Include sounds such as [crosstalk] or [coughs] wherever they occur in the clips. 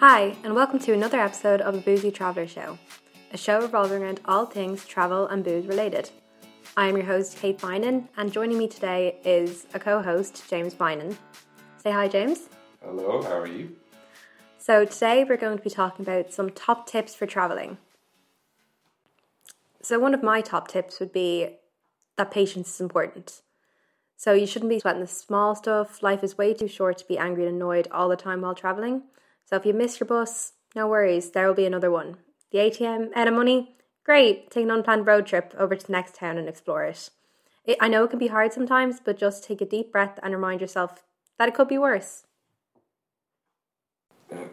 Hi, and welcome to another episode of the Boozy Traveller Show, a show revolving around all things travel and booze related. I am your host, Kate Finnan, and joining me today is a co host, James Finnan. Say hi, James. Hello, how are you? So, today we're going to be talking about some top tips for travelling. So, one of my top tips would be that patience is important. So, you shouldn't be sweating the small stuff. Life is way too short to be angry and annoyed all the time while travelling. So if you miss your bus, no worries, there will be another one. The ATM out of money, great, take an unplanned road trip over to the next town and explore it. it. I know it can be hard sometimes, but just take a deep breath and remind yourself that it could be worse.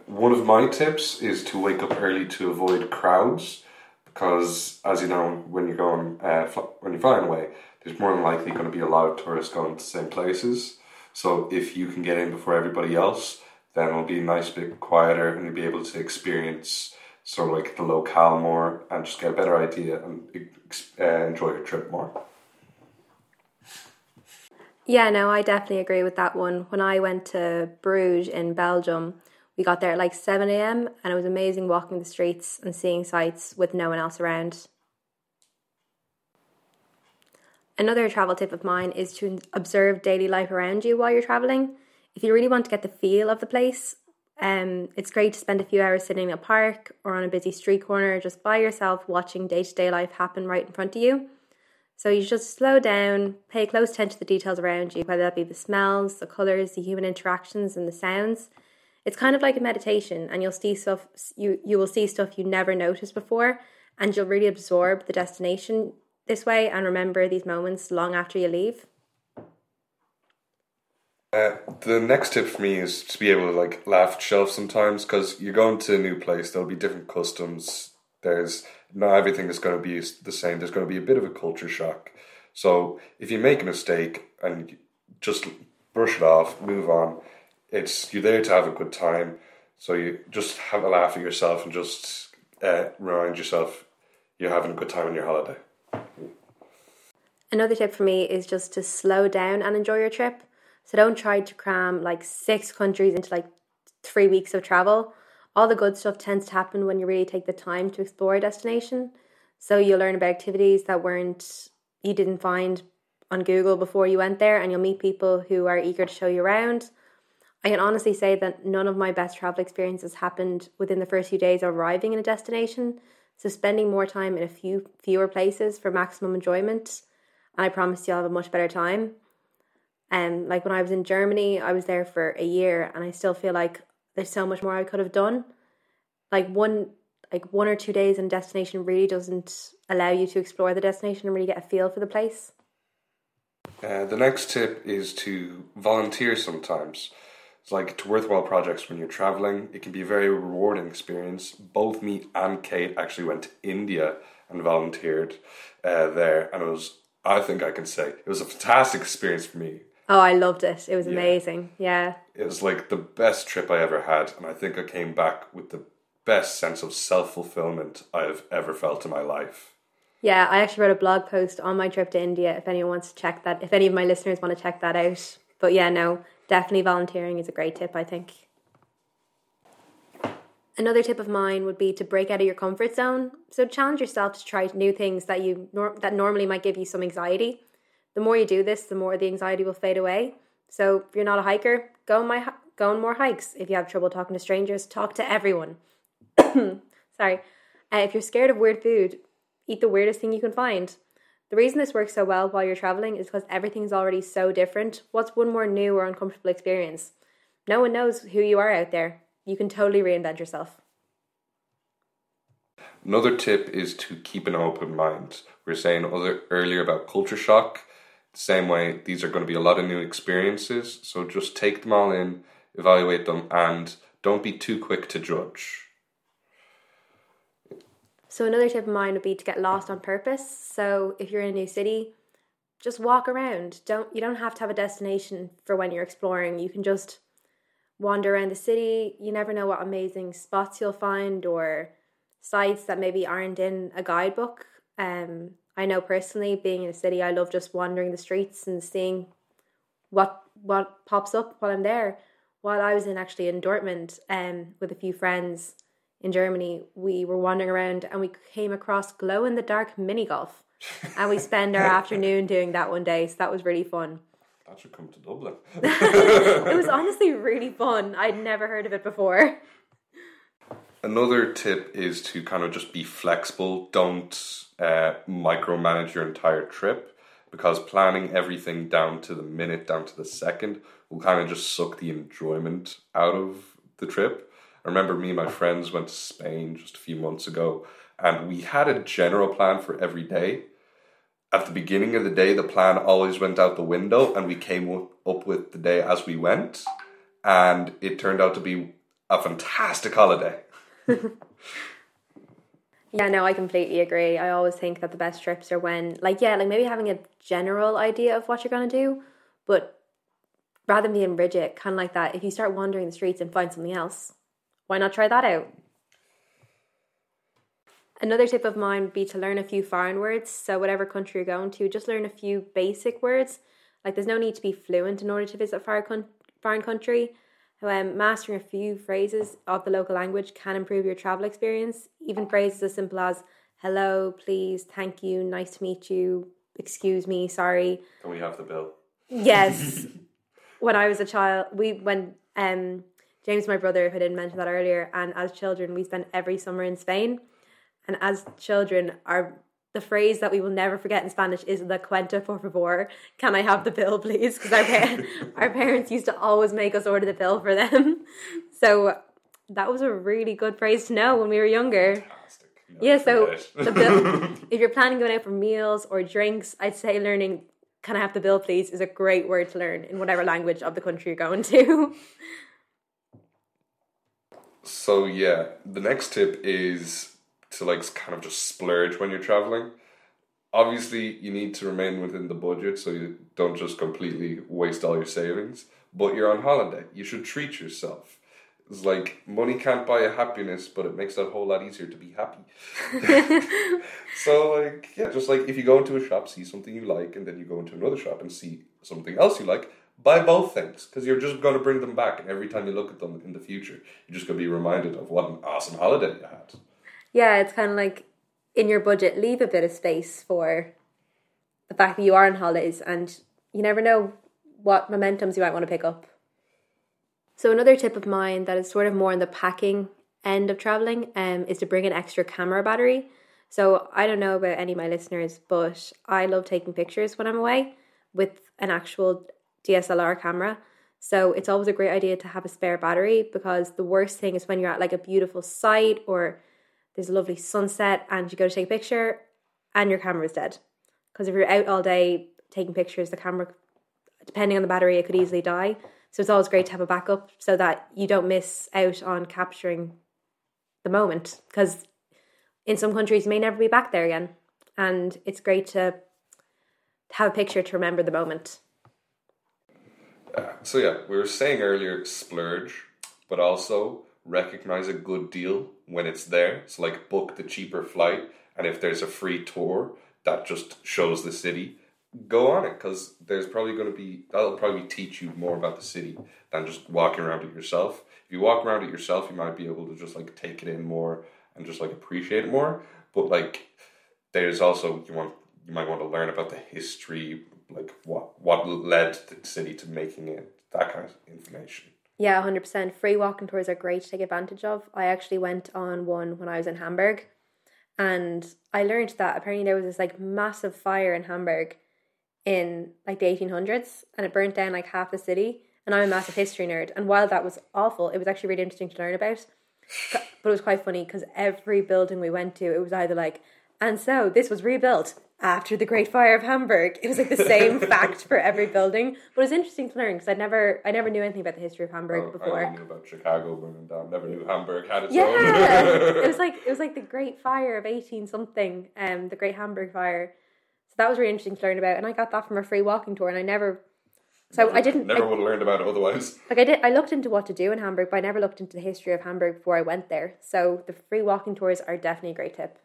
One of my tips is to wake up early to avoid crowds because, as you know, when you're going uh, fl- when you're flying away, there's more than likely going to be a lot of tourists going to the same places. So if you can get in before everybody else, then it'll be a nice bit quieter and you'll be able to experience sort of like the locale more and just get a better idea and uh, enjoy your trip more. Yeah, no, I definitely agree with that one. When I went to Bruges in Belgium, we got there at like 7 a.m. and it was amazing walking the streets and seeing sights with no one else around. Another travel tip of mine is to observe daily life around you while you're traveling if you really want to get the feel of the place, um, it's great to spend a few hours sitting in a park or on a busy street corner just by yourself watching day to day life happen right in front of you. So you just slow down, pay close attention to the details around you, whether that be the smells, the colours, the human interactions, and the sounds. It's kind of like a meditation, and you'll see stuff you you will see stuff you never noticed before, and you'll really absorb the destination this way and remember these moments long after you leave. Uh, the next tip for me is to be able to like laugh at shelf sometimes because you're going to a new place. There'll be different customs. There's not everything is going to be the same. There's going to be a bit of a culture shock. So if you make a mistake and just brush it off, move on. It's you're there to have a good time. So you just have a laugh at yourself and just uh, remind yourself you're having a good time on your holiday. Another tip for me is just to slow down and enjoy your trip. So don't try to cram like six countries into like three weeks of travel. All the good stuff tends to happen when you really take the time to explore a destination. So you'll learn about activities that weren't you didn't find on Google before you went there, and you'll meet people who are eager to show you around. I can honestly say that none of my best travel experiences happened within the first few days of arriving in a destination. So spending more time in a few fewer places for maximum enjoyment, and I promise you'll have a much better time. And um, like when I was in Germany, I was there for a year and I still feel like there's so much more I could have done. Like one like one or two days in destination really doesn't allow you to explore the destination and really get a feel for the place. Uh, the next tip is to volunteer sometimes. It's like to worthwhile projects when you're traveling. It can be a very rewarding experience. Both me and Kate actually went to India and volunteered uh, there, and it was. I think I can say it was a fantastic experience for me. Oh, I loved it. It was yeah. amazing. Yeah. It was like the best trip I ever had. And I think I came back with the best sense of self fulfillment I've ever felt in my life. Yeah, I actually wrote a blog post on my trip to India if anyone wants to check that, if any of my listeners want to check that out. But yeah, no, definitely volunteering is a great tip, I think. Another tip of mine would be to break out of your comfort zone. So challenge yourself to try new things that you nor- that normally might give you some anxiety the more you do this, the more the anxiety will fade away. So if you're not a hiker, go on my go on more hikes. If you have trouble talking to strangers, talk to everyone. [coughs] Sorry. Uh, if you're scared of weird food, eat the weirdest thing you can find. The reason this works so well while you're traveling is because everything's already so different. What's one more new or uncomfortable experience? No one knows who you are out there. You can totally reinvent yourself. Another tip is to keep an open mind. We are saying other, earlier about culture shock same way, these are going to be a lot of new experiences. So just take them all in, evaluate them, and don't be too quick to judge. So another tip of mine would be to get lost on purpose. So if you're in a new city, just walk around. Don't you don't have to have a destination for when you're exploring. You can just wander around the city. You never know what amazing spots you'll find or sites that maybe aren't in a guidebook. Um, I know personally, being in a city, I love just wandering the streets and seeing what what pops up while I'm there. while I was in actually in Dortmund um, with a few friends in Germany, we were wandering around and we came across glow in the dark mini golf. and we spent our [laughs] afternoon doing that one day. So that was really fun. That should come to Dublin. [laughs] it was [laughs] honestly really fun. I'd never heard of it before. Another tip is to kind of just be flexible. Don't uh, micromanage your entire trip because planning everything down to the minute, down to the second, will kind of just suck the enjoyment out of the trip. I remember me and my friends went to Spain just a few months ago, and we had a general plan for every day. At the beginning of the day, the plan always went out the window, and we came up with the day as we went, and it turned out to be a fantastic holiday. [laughs] yeah, no, I completely agree. I always think that the best trips are when, like, yeah, like maybe having a general idea of what you're going to do, but rather than being rigid, kind of like that, if you start wandering the streets and find something else, why not try that out? Another tip of mine would be to learn a few foreign words. So, whatever country you're going to, just learn a few basic words. Like, there's no need to be fluent in order to visit a foreign country. Um, mastering a few phrases of the local language can improve your travel experience. Even phrases as simple as hello, please, thank you, nice to meet you, excuse me, sorry. Can we have the bill? Yes. [laughs] when I was a child, we when um James, my brother, who didn't mention that earlier, and as children, we spent every summer in Spain. And as children, our the phrase that we will never forget in Spanish is "la cuenta por favor." Can I have the bill, please? Because our pa- [laughs] our parents used to always make us order the bill for them. So that was a really good phrase to know when we were younger. Fantastic. yeah, so the bill, [laughs] if you're planning going out for meals or drinks, I'd say learning "Can I have the bill, please?" is a great word to learn in whatever language of the country you're going to. [laughs] So yeah, the next tip is to like kind of just splurge when you're traveling. Obviously, you need to remain within the budget so you don't just completely waste all your savings. But you're on holiday, you should treat yourself. It's like money can't buy a happiness, but it makes it a whole lot easier to be happy. [laughs] so, like, yeah, just like if you go into a shop, see something you like, and then you go into another shop and see something else you like, buy both things because you're just going to bring them back. And every time you look at them in the future, you're just going to be reminded of what an awesome holiday you had yeah, it's kind of like in your budget, leave a bit of space for the fact that you are on holidays and you never know what momentums you might want to pick up. So, another tip of mine that is sort of more in the packing end of traveling um, is to bring an extra camera battery. So, I don't know about any of my listeners, but I love taking pictures when I'm away with an actual DSLR camera. So, it's always a great idea to have a spare battery because the worst thing is when you're at like a beautiful site or there's a lovely sunset and you go to take a picture and your camera is dead. Because if you're out all day taking pictures, the camera, depending on the battery, it could easily die. So it's always great to have a backup so that you don't miss out on capturing the moment. Because in some countries, you may never be back there again. And it's great to have a picture to remember the moment. Uh, so, yeah, we were saying earlier splurge, but also recognize a good deal when it's there. So, like, book the cheaper flight, and if there's a free tour that just shows the city, go on it because there's probably going to be that'll probably teach you more about the city than just walking around it yourself. If you walk around it yourself, you might be able to just like take it in more and just like appreciate it more. But like, there's also you want you might want to learn about the history, like what what led the city to making it, that kind of information. Yeah, 100%. Free walking tours are great to take advantage of. I actually went on one when I was in Hamburg and I learned that apparently there was this like massive fire in Hamburg in like the 1800s and it burnt down like half the city. And I'm a massive history nerd. And while that was awful, it was actually really interesting to learn about. But it was quite funny because every building we went to, it was either like, and so this was rebuilt after the Great Fire of Hamburg. It was like the same [laughs] fact for every building, but it's interesting to learn because I never, I never knew anything about the history of Hamburg oh, before. I knew about Chicago burning down. Never knew Hamburg had its yeah. own. it was [laughs] like it was like the Great Fire of eighteen something, um, the Great Hamburg Fire. So that was really interesting to learn about, and I got that from a free walking tour, and I never. So never, I didn't. Never I, would have learned about it otherwise. Like I did, I looked into what to do in Hamburg, but I never looked into the history of Hamburg before I went there. So the free walking tours are definitely a great tip.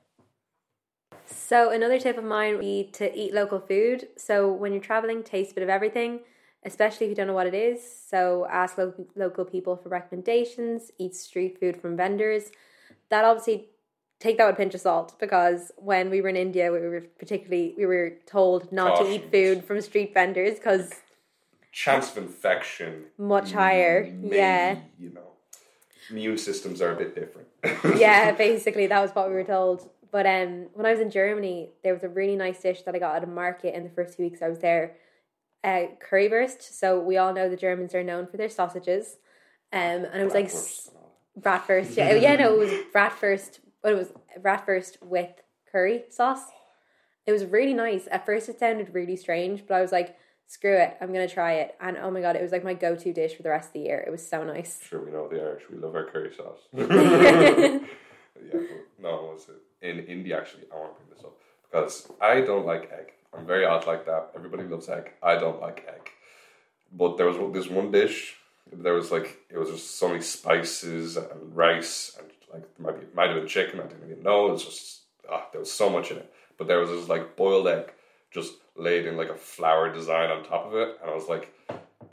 So another tip of mine would be to eat local food. So when you're traveling, taste a bit of everything. especially if you don't know what it is. So ask lo- local people for recommendations, eat street food from vendors. That obviously take that with a pinch of salt because when we were in India, we were particularly we were told not to eat food from street vendors because Chance of infection much higher. maybe, Yeah, you know, immune systems are a bit different. [laughs] yeah. Basically, that was what we were told. But um, when I was in Germany, there was a really nice dish that I got at a market in the first few weeks I was there. Uh, currywurst. So we all know the Germans are known for their sausages. Um, and it was like bratwurst. Yeah, yeah, no, it was bratwurst. But it was bratwurst with curry sauce. It was really nice. At first, it sounded really strange, but I was like, "Screw it, I'm gonna try it." And oh my god, it was like my go-to dish for the rest of the year. It was so nice. Sure, we know the Irish. We love our curry sauce. [laughs] [laughs] yeah, no, was it in India? Actually, I want to bring this up because I don't like egg. I'm very odd like that. Everybody loves egg. I don't like egg. But there was this one dish. There was like it was just so many spices and rice and like might be might have been chicken. I didn't even know. It was just ah, there was so much in it. But there was this like boiled egg just laid in like a flower design on top of it, and I was like,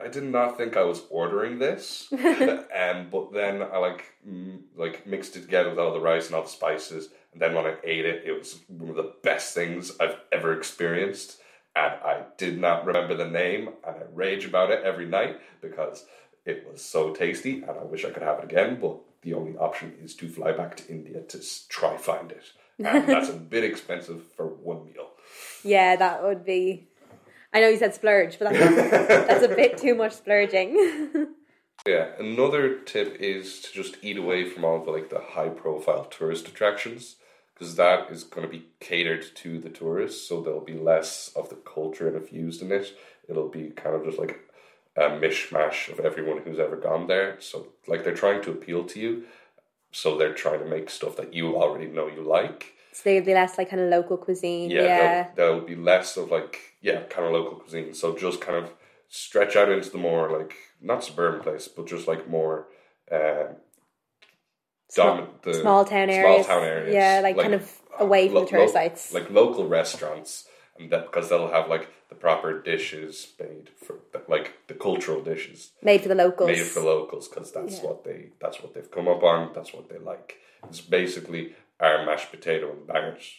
I did not think I was ordering this. [laughs] um, but then I like mm, like mixed it together with all the rice and all the spices, and then when I ate it, it was one of the best things I've ever experienced. And I did not remember the name, and I rage about it every night because it was so tasty, and I wish I could have it again. But the only option is to fly back to India to s- try find it, and that's a [laughs] bit expensive for one meal. Yeah, that would be. I know you said splurge, but that's, that's a bit too much splurging. [laughs] Yeah, another tip is to just eat away from all the like the high profile tourist attractions because that is going to be catered to the tourists, so there'll be less of the culture infused in it. It'll be kind of just like a mishmash of everyone who's ever gone there. So like they're trying to appeal to you, so they're trying to make stuff that you already know you like. So they'd be less like kind of local cuisine. Yeah, Yeah. There'll, be less of like yeah, kind of local cuisine. So just kind of stretch out into the more like not suburban place, but just like more uh, Small- dominant the small town areas. small town areas. Yeah, like, kind of away from lo- the tourist lo- sites. like local restaurants, and that because they'll have like the proper dishes made for like the cultural dishes Made for the locals. made for locals because that's Yeah. what they that's what they've come up on. That's what they like. It's basically our mashed potato and bangers.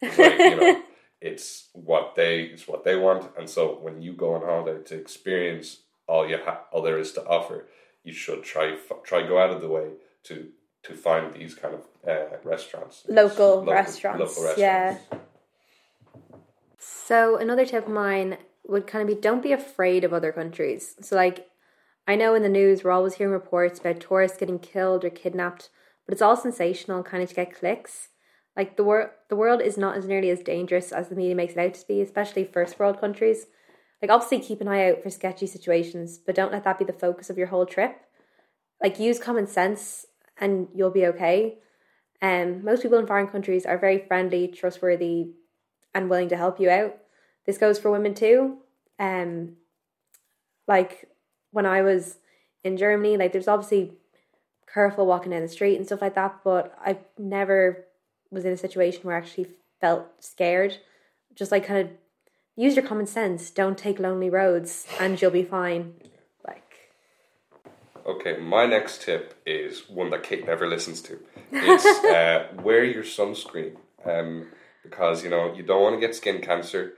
It's like you know, [laughs] it's what they it's what they want. And so when you go on holiday to experience all you ha- all there is to offer, you should try f- try go out of the way to to find these kind of uh, restaurants, Local restaurants, yeah. So another tip of mine would kind of be don't be afraid of other countries. So like I know in the news we're always hearing reports about tourists getting killed or kidnapped, but it's all sensational kind of to get clicks. Like the world the world is not as nearly as dangerous as the media makes it out to be, especially first world countries. Like obviously keep an eye out for sketchy situations, but don't let that be the focus of your whole trip. Like use common sense and you'll be okay. Um, most people in foreign countries are very friendly, trustworthy, and willing to help you out. This goes for women too. Um, like when I was in Germany, like there's obviously careful walking down the street and stuff like that, but I never was in a situation where I actually felt scared. Just like kind of use your common sense. Don't take lonely roads, and you'll be fine. Like Okay, my next tip is one that Kate never listens to. [laughs] It's uh, wear your sunscreen um, because you know you don't want to get skin cancer.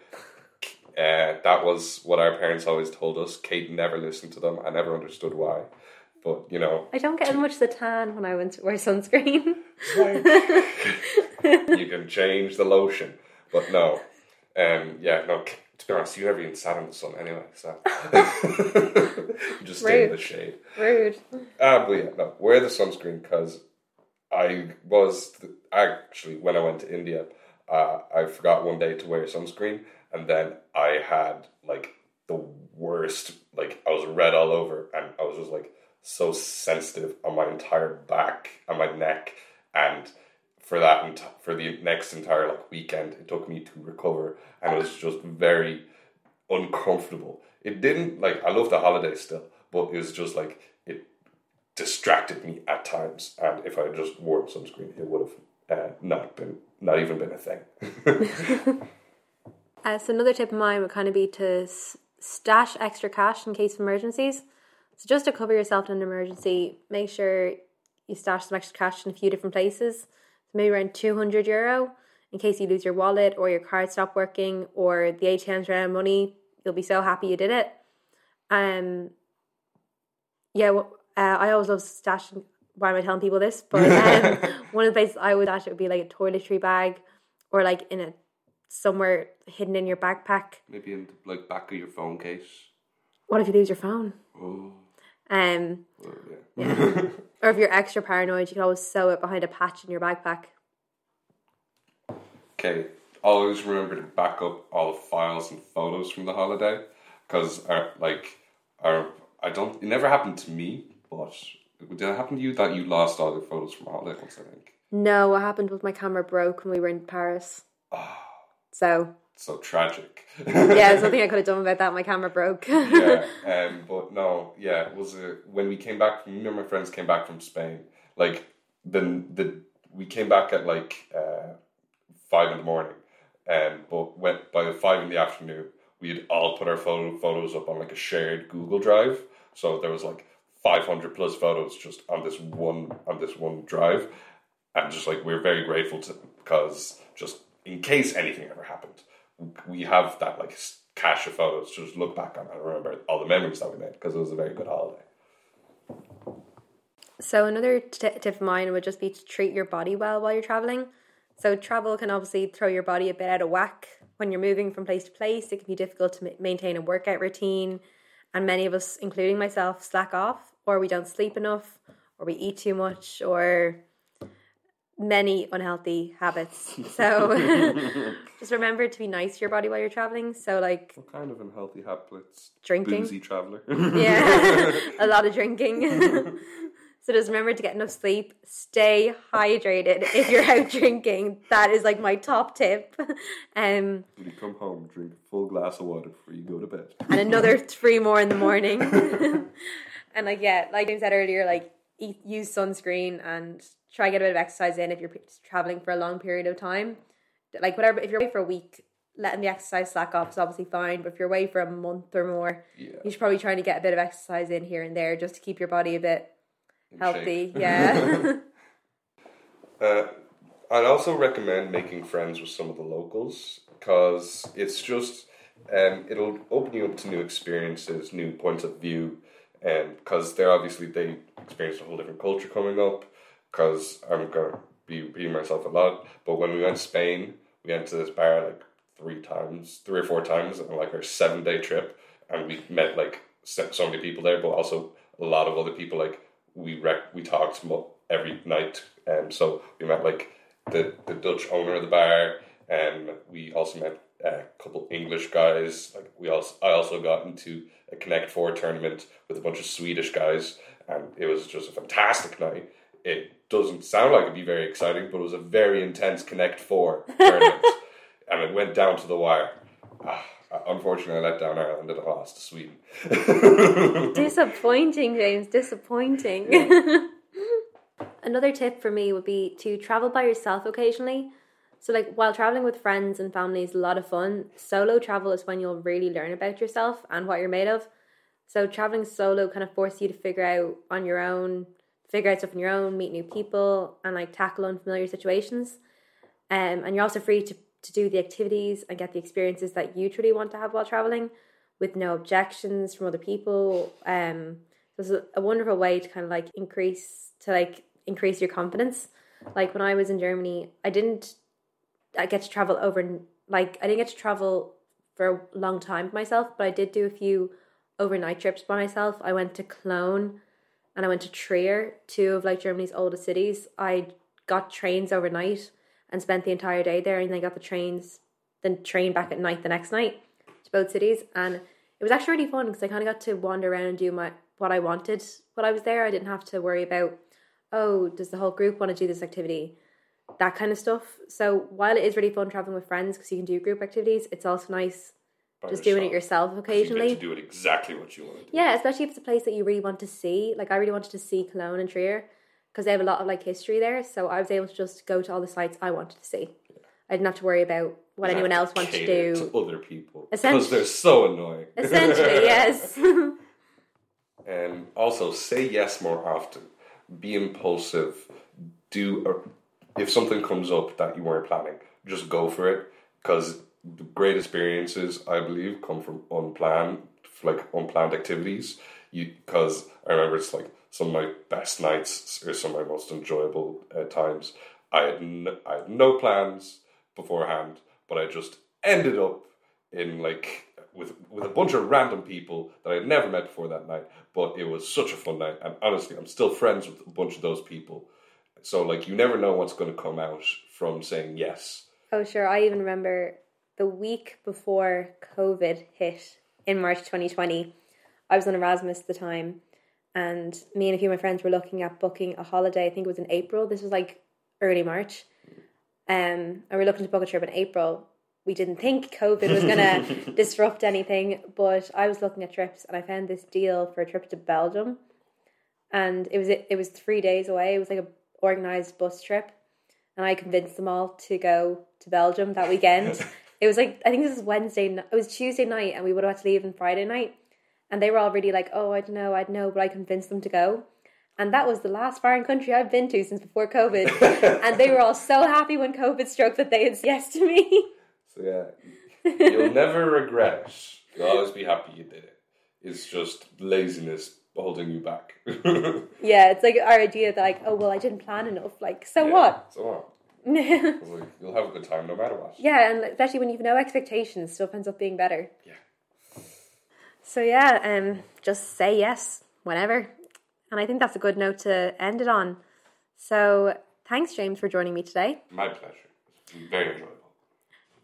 Uh, that was what our parents always told us. Kate never listened to them. I never understood why, but you know, I don't get as much the tan when I went to wear sunscreen. [laughs] you can change the lotion, but no, um, yeah, no. To be honest, you never even sat in the sun anyway, so you [laughs] just stay in the shade. Rude. Ah, but yeah, no, wear the sunscreen because I was actually when I went to India, uh, I forgot one day to wear sunscreen, and then I had like the worst. Like I was red all over, and I was just like so sensitive on my entire back and my neck, and for that and for the next entire like weekend, it took me to recover, and it was just very uncomfortable. It didn't like I love the holiday still, but it was just like it distracted me at times. And if I had just worn sunscreen, it would have uh, not been not even been a thing. [laughs] Uh, so another tip of mine would kind of be to stash extra cash in case of emergencies. So just to cover yourself in an emergency, make sure you stash some extra cash in a few different places. So maybe around 200 euro in case you lose your wallet or your card stop working or the ATM's run out of money. You'll be so happy you did it. Um, yeah, well, uh, I always love stashing. Why am I telling people this? But um, [laughs] one of the places I would stash it would be like a toiletry bag or like in a somewhere hidden in your backpack. Maybe in the like back of your phone case. What if you lose your phone? Oh, Um, well, yeah. Yeah. [laughs] or if you're extra paranoid, you can always sew it behind a patch in your backpack. Okay, always remember to back up all the files and photos from the holiday because, like, our, I don't. It never happened to me, but did it happen to you that you lost all your photos from a holiday once? I think. No, what happened was my camera broke when we were in Paris. So So tragic. yeah, there's nothing [laughs] I could have done about that. My camera broke. yeah, [laughs] um, but no, yeah, it was a, when we came back. Me and my friends came back from Spain. Like the the we came back at like uh, five in the morning, um, but went by five in the afternoon. We had all put our photo photos up on like a shared Google Drive. So there was like five hundred plus photos just on this one on this one drive, and just like we're very grateful to because just in case anything ever happened, we have that like cache of photos to just look back on and remember all the memories that we made because it was a very good holiday. So another t- tip of mine would just be to treat your body well while you're traveling. So travel can obviously throw your body a bit out of whack when you're moving from place to place. It can be difficult to ma- maintain a workout routine, and many of us, including myself, slack off, or we don't sleep enough, or we eat too much, or many unhealthy habits. [laughs] So [laughs] just remember to be nice to your body while you're traveling. So like What kind of unhealthy habits? Drinking. Boozy traveler. [laughs] yeah, a lot of drinking. so just remember to get enough sleep. Stay hydrated if you're out drinking. That is like my top tip. Um, when you come home, drink a full glass of water before you go to bed. and another three more in the morning. and like yeah, like I said earlier, like eat, use sunscreen and try to get a bit of exercise in if you're traveling for a long period of time. Like whatever, if you're away for a week, letting the exercise slack off is obviously fine. But if you're away for a month or more, Yeah. you should probably try to get a bit of exercise in here and there just to keep your body a bit in healthy. shape. Yeah. [laughs] Uh, I'd also recommend making friends with some of the locals because it's just um, it'll open you up to new experiences, new points of view, and because they're obviously they experienced a whole different culture coming up. Because I'm gonna be repeating myself a lot, but when we went to Spain, we went to this bar like three times, three or four times on like our seven day trip, and we met like so many people there, but also a lot of other people. Like we rec- we talked every night, and so we met like the the Dutch owner of the bar, and we also met a couple English guys. Like we also I also got into a Connect Four tournament with a bunch of Swedish guys, and it was just a fantastic night. It doesn't sound like it'd be very exciting, but it was a very intense Connect Four [laughs] tournament, and it went down to the wire. Ah, unfortunately, I let down Ireland and I lost to Sweden. [laughs] disappointing, James. Disappointing. [laughs] Another tip for me would be to travel by yourself occasionally. So, like, while traveling with friends and family is a lot of fun, solo travel is when you'll really learn about yourself and what you're made of. So, traveling solo kind of forces you to figure out on your own, figure out stuff on your own, meet new people, and like tackle unfamiliar situations. Um, and you're also free to, to do the activities and get the experiences that you truly want to have while traveling with no objections from other people. Um, so it's a, a wonderful way to kind of like increase to like increase your confidence. Like when I was in Germany, I didn't I get to travel over like I didn't get to travel for a long time myself, but I did do a few overnight trips by myself. I went to Cologne and I went to Trier, two of like Germany's oldest cities. I got trains overnight and spent the entire day there and then got the trains then train back at night the next night to both cities and it was actually really fun because I kind of got to wander around and do my what I wanted while I was there. I didn't have to worry about oh, does the whole group want to do this activity? That kind of stuff. So while it is really fun traveling with friends because you can do group activities, it's also nice By just doing it yourself You occasionally. get to do it exactly what you want to do. Yeah, especially if it's a place that you really want to see. Like I really wanted to see Cologne and Trier because they have a lot of like history there. So I was able to just go to all the sites I wanted to see. I didn't have to worry about what You anyone else wanted to do. to other people because they're so annoying. Essentially, [laughs] yes. [laughs] And also say yes more often. Be impulsive. Do a, if something comes up that you weren't planning, just go for it. Because the great experiences, I believe, come from unplanned, like unplanned activities. You because I remember it's like some of my best nights or some of my most enjoyable uh, times. I had n- I had no plans beforehand, but I just ended up in like with with a bunch of random people that I'd never met before that night. But it was such a fun night, and honestly, I'm still friends with a bunch of those people. So like, you never know what's going to come out from saying yes. oh, sure. I even remember the week before COVID hit in March 2020. I was on Erasmus at the time, and me and a few of my friends were looking at booking a holiday. I think it was in April. This was like early March. Um, and we were looking to book a trip in April. We didn't think COVID was going [laughs] to disrupt anything, but I was looking at trips and I found this deal for a trip to Belgium. And it was it was three days away. It was like a organized bus trip, and I convinced them all to go to Belgium that weekend. [laughs] it was like I think this was Wednesday. n- It was Tuesday night, and we would have had to leave on Friday night. And they were already like, "Oh, I don't know, I don't know," but I convinced them to go. And that was the last foreign country I've been to since before COVID. [laughs] and they were all so happy when COVID struck that they had said yes to me. So yeah, you'll never regret. You'll always be happy you did it. It's just laziness holding you back. [laughs] yeah, it's like our idea that like, oh well, I didn't plan enough. Like, so what? So what? [laughs] like, you'll have a good time no matter what. Yeah, and especially when you've no expectations, stuff ends up being better. Yeah. So yeah, um, just say yes whenever, and I think that's a good note to end it on. So thanks, James, for joining me today. My pleasure. It's very enjoyable.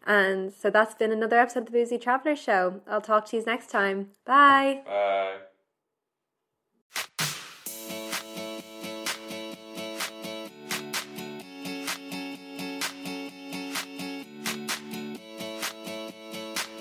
And so that's been another episode of the Boozy Traveller Show. I'll talk to you next time. Bye. Bye.